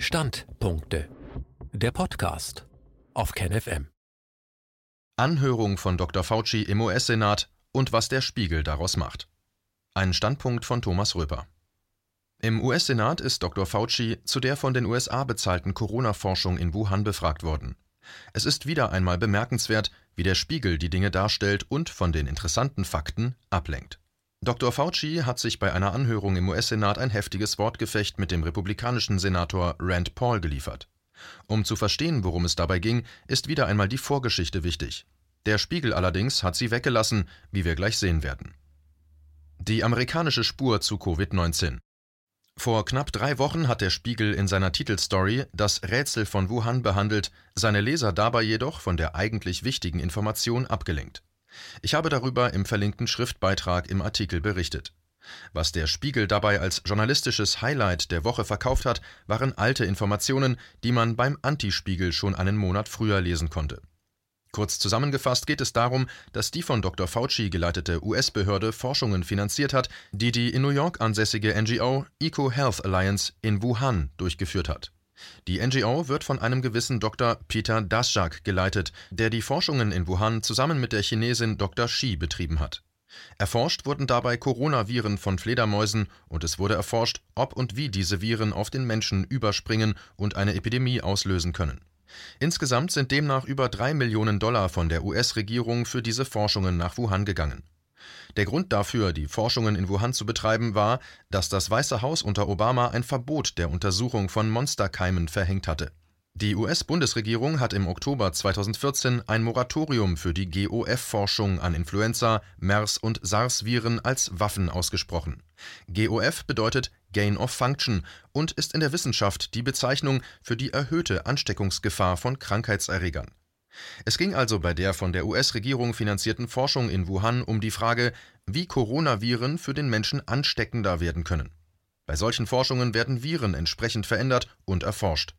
Standpunkte. Der Podcast auf KenFM. Anhörung von Dr. Fauci im US-Senat und was der Spiegel daraus macht. Ein Standpunkt von Thomas Röper. Im US-Senat ist Dr. Fauci zu der von den USA bezahlten Corona-Forschung in Wuhan befragt worden. Es ist wieder einmal bemerkenswert, wie der Spiegel die Dinge darstellt und von den interessanten Fakten ablenkt. Dr. Fauci hat sich bei einer Anhörung im US-Senat ein heftiges Wortgefecht mit dem republikanischen Senator Rand Paul geliefert. Um zu verstehen, worum es dabei ging, ist wieder einmal die Vorgeschichte wichtig. Der Spiegel allerdings hat sie weggelassen, wie wir gleich sehen werden. Die amerikanische Spur zu Covid-19. Vor knapp drei Wochen hat der Spiegel in seiner Titelstory das Rätsel von Wuhan behandelt, seine Leser dabei jedoch von der eigentlich wichtigen Information abgelenkt. Ich habe darüber im verlinkten Schriftbeitrag im Artikel berichtet. Was der Spiegel dabei als journalistisches Highlight der Woche verkauft hat, waren alte Informationen, die man beim Antispiegel schon einen Monat früher lesen konnte. Kurz zusammengefasst geht es darum, dass die von Dr. Fauci geleitete US-Behörde Forschungen finanziert hat, die die in New York ansässige NGO Eco Health Alliance in Wuhan durchgeführt hat. Die NGO wird von einem gewissen Dr. Peter Daszak geleitet, der die Forschungen in Wuhan zusammen mit der Chinesin Dr. Shi betrieben hat. Erforscht wurden dabei Coronaviren von Fledermäusen und es wurde erforscht, ob und wie diese Viren auf den Menschen überspringen und eine Epidemie auslösen können. Insgesamt sind demnach über drei Millionen Dollar von der US-Regierung für diese Forschungen nach Wuhan gegangen. Der Grund dafür, die Forschungen in Wuhan zu betreiben, war, dass das Weiße Haus unter Obama ein Verbot der Untersuchung von Monsterkeimen verhängt hatte. Die US-Bundesregierung hat im Oktober 2014 ein Moratorium für die GOF-Forschung an Influenza, MERS und SARS-Viren als Waffen ausgesprochen. GOF bedeutet Gain of Function und ist in der Wissenschaft die Bezeichnung für die erhöhte Ansteckungsgefahr von Krankheitserregern. Es ging also bei der von der US-Regierung finanzierten Forschung in Wuhan um die Frage, wie Coronaviren für den Menschen ansteckender werden können. Bei solchen Forschungen werden Viren entsprechend verändert und erforscht.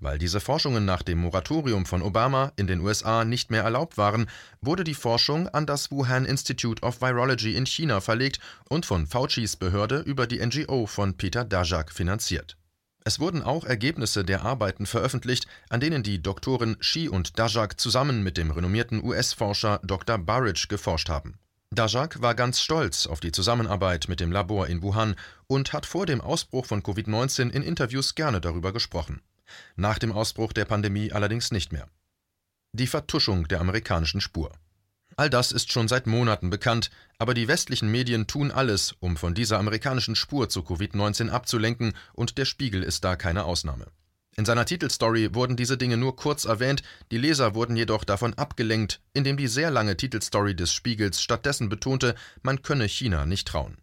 Weil diese Forschungen nach dem Moratorium von Obama in den USA nicht mehr erlaubt waren, wurde die Forschung an das Wuhan Institute of Virology in China verlegt und von Faucis Behörde über die NGO von Peter Daszak finanziert. Es wurden auch Ergebnisse der Arbeiten veröffentlicht, an denen die Doktoren Shi und Dajak zusammen mit dem renommierten US-Forscher Dr. Burridge geforscht haben. Dajak war ganz stolz auf die Zusammenarbeit mit dem Labor in Wuhan und hat vor dem Ausbruch von Covid-19 in Interviews gerne darüber gesprochen. Nach dem Ausbruch der Pandemie allerdings nicht mehr. Die Vertuschung der amerikanischen Spur. All das ist schon seit Monaten bekannt, aber die westlichen Medien tun alles, um von dieser amerikanischen Spur zu Covid-19 abzulenken, und der Spiegel ist da keine Ausnahme. In seiner Titelstory wurden diese Dinge nur kurz erwähnt, die Leser wurden jedoch davon abgelenkt, indem die sehr lange Titelstory des Spiegels stattdessen betonte, man könne China nicht trauen.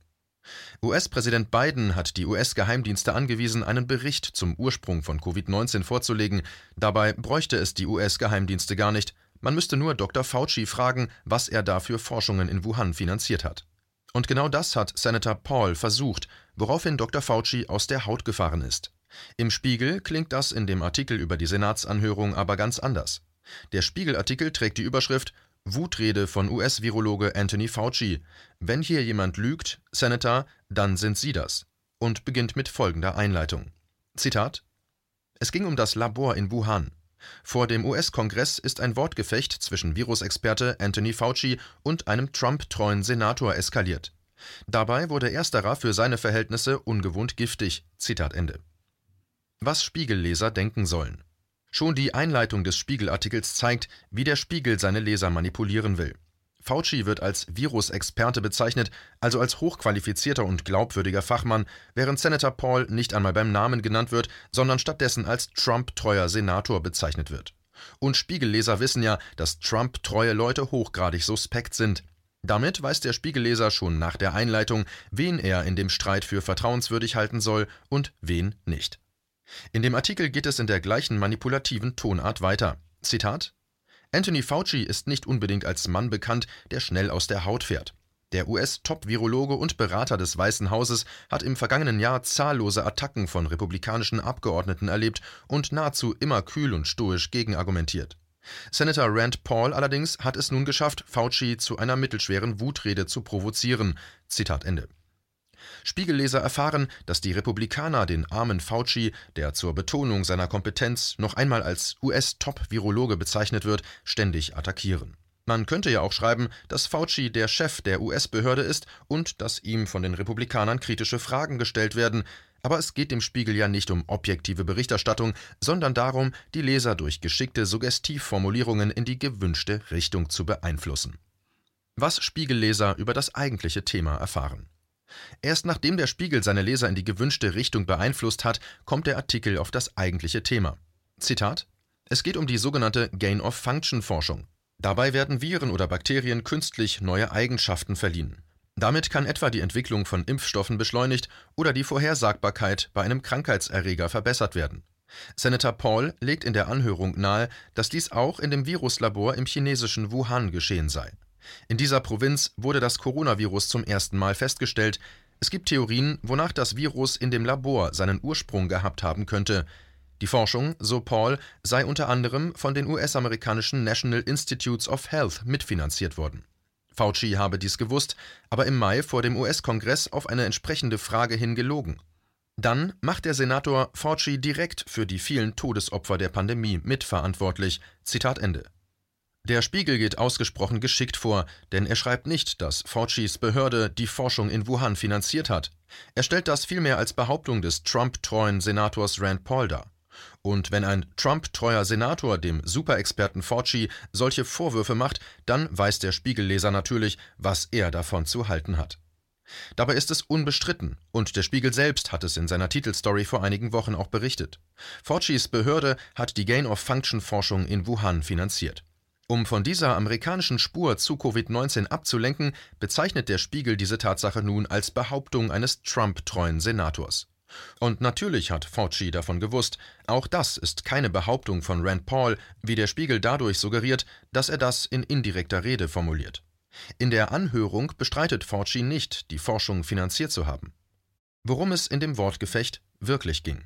US-Präsident Biden hat die US-Geheimdienste angewiesen, einen Bericht zum Ursprung von Covid-19 vorzulegen. Dabei bräuchte es die US-Geheimdienste gar nicht, man müsste nur Dr. Fauci fragen, was er dafür Forschungen in Wuhan finanziert hat. Und genau das hat Senator Paul versucht, woraufhin Dr. Fauci aus der Haut gefahren ist. Im Spiegel klingt das in dem Artikel über die Senatsanhörung aber ganz anders. Der Spiegelartikel trägt die Überschrift Wutrede von US-Virologe Anthony Fauci. Wenn hier jemand lügt, Senator, dann sind Sie das. Und beginnt mit folgender Einleitung. Zitat Es ging um das Labor in Wuhan. Vor dem US-Kongress ist ein Wortgefecht zwischen Virusexperte Anthony Fauci und einem Trump-treuen Senator eskaliert. Dabei wurde ersterer für seine Verhältnisse ungewohnt giftig. Zitat Ende. Was Spiegelleser denken sollen. Schon die Einleitung des Spiegelartikels zeigt, wie der Spiegel seine Leser manipulieren will. Fauci wird als Virusexperte bezeichnet, also als hochqualifizierter und glaubwürdiger Fachmann, während Senator Paul nicht einmal beim Namen genannt wird, sondern stattdessen als Trump-treuer Senator bezeichnet wird. Und Spiegelleser wissen ja, dass Trump-treue Leute hochgradig suspekt sind. Damit weiß der Spiegelleser schon nach der Einleitung, wen er in dem Streit für vertrauenswürdig halten soll und wen nicht. In dem Artikel geht es in der gleichen manipulativen Tonart weiter. Zitat Anthony Fauci ist nicht unbedingt als Mann bekannt, der schnell aus der Haut fährt. Der US-Top-Virologe und Berater des Weißen Hauses hat im vergangenen Jahr zahllose Attacken von republikanischen Abgeordneten erlebt und nahezu immer kühl und stoisch gegenargumentiert. Senator Rand Paul allerdings hat es nun geschafft, Fauci zu einer mittelschweren Wutrede zu provozieren. Zitat Ende. Spiegelleser erfahren, dass die Republikaner den armen Fauci, der zur Betonung seiner Kompetenz noch einmal als US-Top-Virologe bezeichnet wird, ständig attackieren. Man könnte ja auch schreiben, dass Fauci der Chef der US-Behörde ist und dass ihm von den Republikanern kritische Fragen gestellt werden, aber es geht dem Spiegel ja nicht um objektive Berichterstattung, sondern darum, die Leser durch geschickte Suggestivformulierungen in die gewünschte Richtung zu beeinflussen. Was Spiegelleser über das eigentliche Thema erfahren. Erst nachdem der Spiegel seine Leser in die gewünschte Richtung beeinflusst hat, kommt der Artikel auf das eigentliche Thema. Zitat Es geht um die sogenannte Gain-of-Function-Forschung. Dabei werden Viren oder Bakterien künstlich neue Eigenschaften verliehen. Damit kann etwa die Entwicklung von Impfstoffen beschleunigt oder die Vorhersagbarkeit bei einem Krankheitserreger verbessert werden. Senator Paul legt in der Anhörung nahe, dass dies auch in dem Viruslabor im chinesischen Wuhan geschehen sei. In dieser Provinz wurde das Coronavirus zum ersten Mal festgestellt. Es gibt Theorien, wonach das Virus in dem Labor seinen Ursprung gehabt haben könnte. Die Forschung, so Paul, sei unter anderem von den US-amerikanischen National Institutes of Health mitfinanziert worden. Fauci habe dies gewusst, aber im Mai vor dem US-Kongress auf eine entsprechende Frage hin gelogen. Dann macht der Senator Fauci direkt für die vielen Todesopfer der Pandemie mitverantwortlich. Zitat Ende. Der Spiegel geht ausgesprochen geschickt vor, denn er schreibt nicht, dass Faucis Behörde die Forschung in Wuhan finanziert hat. Er stellt das vielmehr als Behauptung des Trump-treuen Senators Rand Paul dar. Und wenn ein Trump-treuer Senator dem Superexperten Fauci solche Vorwürfe macht, dann weiß der Spiegelleser natürlich, was er davon zu halten hat. Dabei ist es unbestritten, und der Spiegel selbst hat es in seiner Titelstory vor einigen Wochen auch berichtet. Faucis Behörde hat die Gain-of-Function-Forschung in Wuhan finanziert. Um von dieser amerikanischen Spur zu Covid-19 abzulenken, bezeichnet der Spiegel diese Tatsache nun als Behauptung eines Trump-treuen Senators. Und natürlich hat Fauci davon gewusst. Auch das ist keine Behauptung von Rand Paul, wie der Spiegel dadurch suggeriert, dass er das in indirekter Rede formuliert. In der Anhörung bestreitet Fauci nicht, die Forschung finanziert zu haben. Worum es in dem Wortgefecht wirklich ging.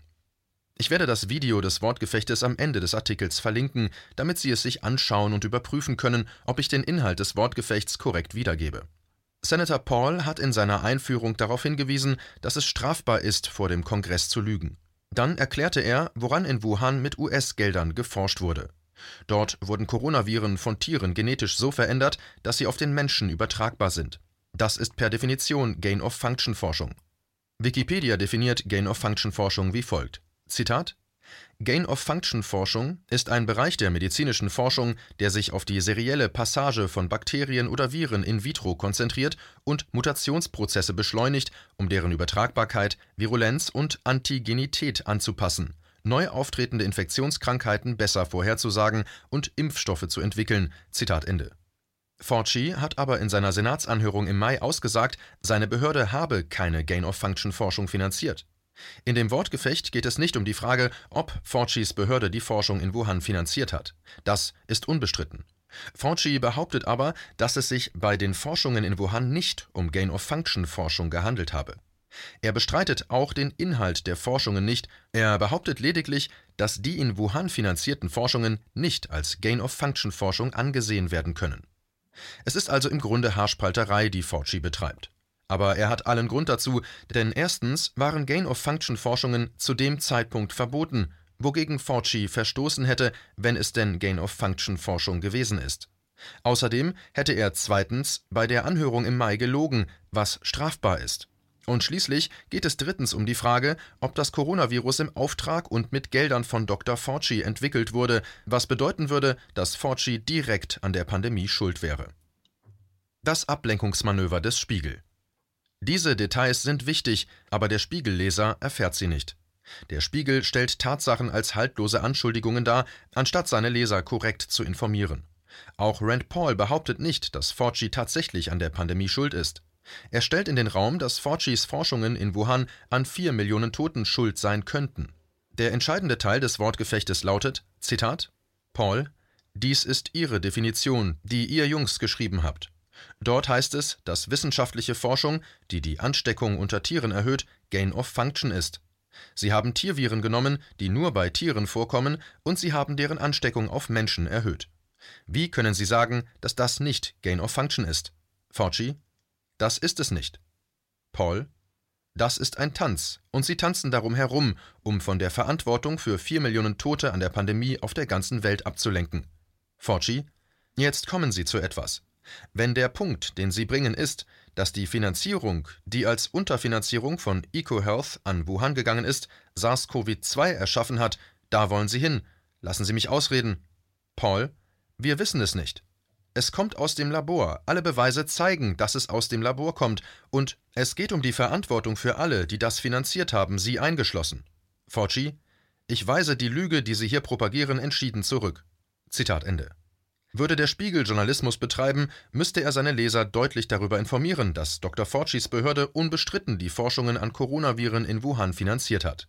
Ich werde das Video des Wortgefechtes am Ende des Artikels verlinken, damit Sie es sich anschauen und überprüfen können, ob ich den Inhalt des Wortgefechts korrekt wiedergebe. Senator Paul hat in seiner Einführung darauf hingewiesen, dass es strafbar ist, vor dem Kongress zu lügen. Dann erklärte er, woran in Wuhan mit US-Geldern geforscht wurde. Dort wurden Coronaviren von Tieren genetisch so verändert, dass sie auf den Menschen übertragbar sind. Das ist per Definition Gain-of-Function-Forschung. Wikipedia definiert Gain-of-Function-Forschung wie folgt: Zitat Gain-of-Function-Forschung ist ein Bereich der medizinischen Forschung, der sich auf die serielle Passage von Bakterien oder Viren in vitro konzentriert und Mutationsprozesse beschleunigt, um deren Übertragbarkeit, Virulenz und Antigenität anzupassen, neu auftretende Infektionskrankheiten besser vorherzusagen und Impfstoffe zu entwickeln. Zitat Ende. Fauci hat aber in seiner Senatsanhörung im Mai ausgesagt, seine Behörde habe keine Gain-of-Function-Forschung finanziert. In dem Wortgefecht geht es nicht um die Frage, ob Faucis Behörde die Forschung in Wuhan finanziert hat. Das ist unbestritten. Fauci behauptet aber, dass es sich bei den Forschungen in Wuhan nicht um Gain-of-Function-Forschung gehandelt habe. Er bestreitet auch den Inhalt der Forschungen nicht, er behauptet lediglich, dass die in Wuhan finanzierten Forschungen nicht als Gain-of-Function-Forschung angesehen werden können. Es ist also im Grunde Haarspalterei, die Fauci betreibt. Aber er hat allen Grund dazu, denn erstens waren Gain-of-Function-Forschungen zu dem Zeitpunkt verboten, wogegen Fauci verstoßen hätte, wenn es denn Gain-of-Function-Forschung gewesen ist. Außerdem hätte er zweitens bei der Anhörung im Mai gelogen, was strafbar ist. Und schließlich geht es drittens um die Frage, ob das Coronavirus im Auftrag und mit Geldern von Dr. Fauci entwickelt wurde, was bedeuten würde, dass Fauci direkt an der Pandemie schuld wäre. Das Ablenkungsmanöver des Spiegel. Diese Details sind wichtig, aber der Spiegelleser erfährt sie nicht. Der Spiegel stellt Tatsachen als haltlose Anschuldigungen dar, anstatt seine Leser korrekt zu informieren. Auch Rand Paul behauptet nicht, dass Fauci tatsächlich an der Pandemie schuld ist. Er stellt in den Raum, dass Faucis Forschungen in Wuhan an vier Millionen Toten schuld sein könnten. Der entscheidende Teil des Wortgefechtes lautet: Zitat: Paul, dies ist Ihre Definition, die ihr Jungs geschrieben habt. Dort heißt es, dass wissenschaftliche Forschung, die die Ansteckung unter Tieren erhöht, Gain of Function ist. Sie haben Tierviren genommen, die nur bei Tieren vorkommen, und sie haben deren Ansteckung auf Menschen erhöht. Wie können Sie sagen, dass das nicht Gain of Function ist? Fauci? Das ist es nicht. Paul? Das ist ein Tanz, und sie tanzen darum herum, um von der Verantwortung für vier Millionen Tote an der Pandemie auf der ganzen Welt abzulenken. Fauci, jetzt kommen Sie zu etwas. Wenn der Punkt, den Sie bringen, ist, dass die Finanzierung, die als Unterfinanzierung von EcoHealth an Wuhan gegangen ist, SARS-CoV-2 erschaffen hat, da wollen Sie hin. Lassen Sie mich ausreden. Paul, wir wissen es nicht. Es kommt aus dem Labor. Alle Beweise zeigen, dass es aus dem Labor kommt. Und es geht um die Verantwortung für alle, die das finanziert haben, Sie eingeschlossen. Fauci, ich weise die Lüge, die Sie hier propagieren, entschieden zurück. Zitat Ende. Würde der Spiegel Journalismus betreiben, müsste er seine Leser deutlich darüber informieren, dass Dr. Faucis Behörde unbestritten die Forschungen an Coronaviren in Wuhan finanziert hat.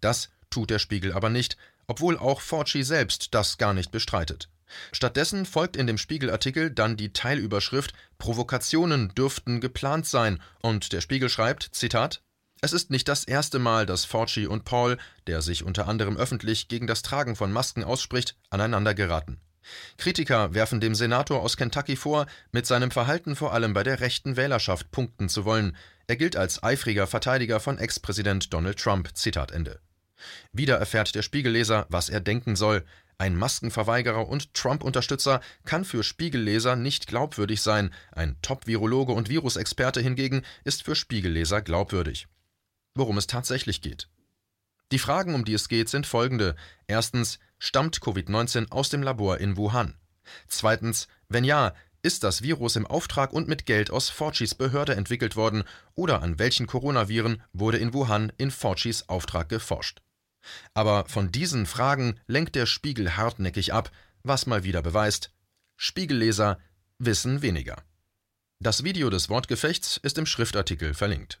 Das tut der Spiegel aber nicht, obwohl auch Fauci selbst das gar nicht bestreitet. Stattdessen folgt in dem Spiegelartikel dann die Teilüberschrift Provokationen dürften geplant sein und der Spiegel schreibt, Zitat, es ist nicht das erste Mal, dass Fauci und Paul, der sich unter anderem öffentlich gegen das Tragen von Masken ausspricht, aneinander geraten. Kritiker werfen dem Senator aus Kentucky vor, mit seinem Verhalten vor allem bei der rechten Wählerschaft punkten zu wollen. Er gilt als eifriger Verteidiger von Ex-Präsident Donald Trump. Zitat Ende. Wieder erfährt der Spiegelleser, was er denken soll. Ein Maskenverweigerer und Trump-Unterstützer kann für Spiegelleser nicht glaubwürdig sein. Ein Top-Virologe und Virusexperte hingegen ist für Spiegelleser glaubwürdig. Worum es tatsächlich geht. Die Fragen, um die es geht, sind folgende. Erstens, stammt Covid-19 aus dem Labor in Wuhan? Zweitens, wenn ja, ist das Virus im Auftrag und mit Geld aus Faucis Behörde entwickelt worden oder an welchen Coronaviren wurde in Wuhan in Faucis Auftrag geforscht? Aber von diesen Fragen lenkt der Spiegel hartnäckig ab, was mal wieder beweist, Spiegelleser wissen weniger. Das Video des Wortgefechts ist im Schriftartikel verlinkt.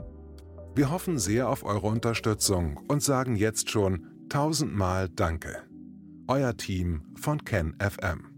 Wir hoffen sehr auf eure Unterstützung und sagen jetzt schon tausendmal Danke. Euer Team von KenFM.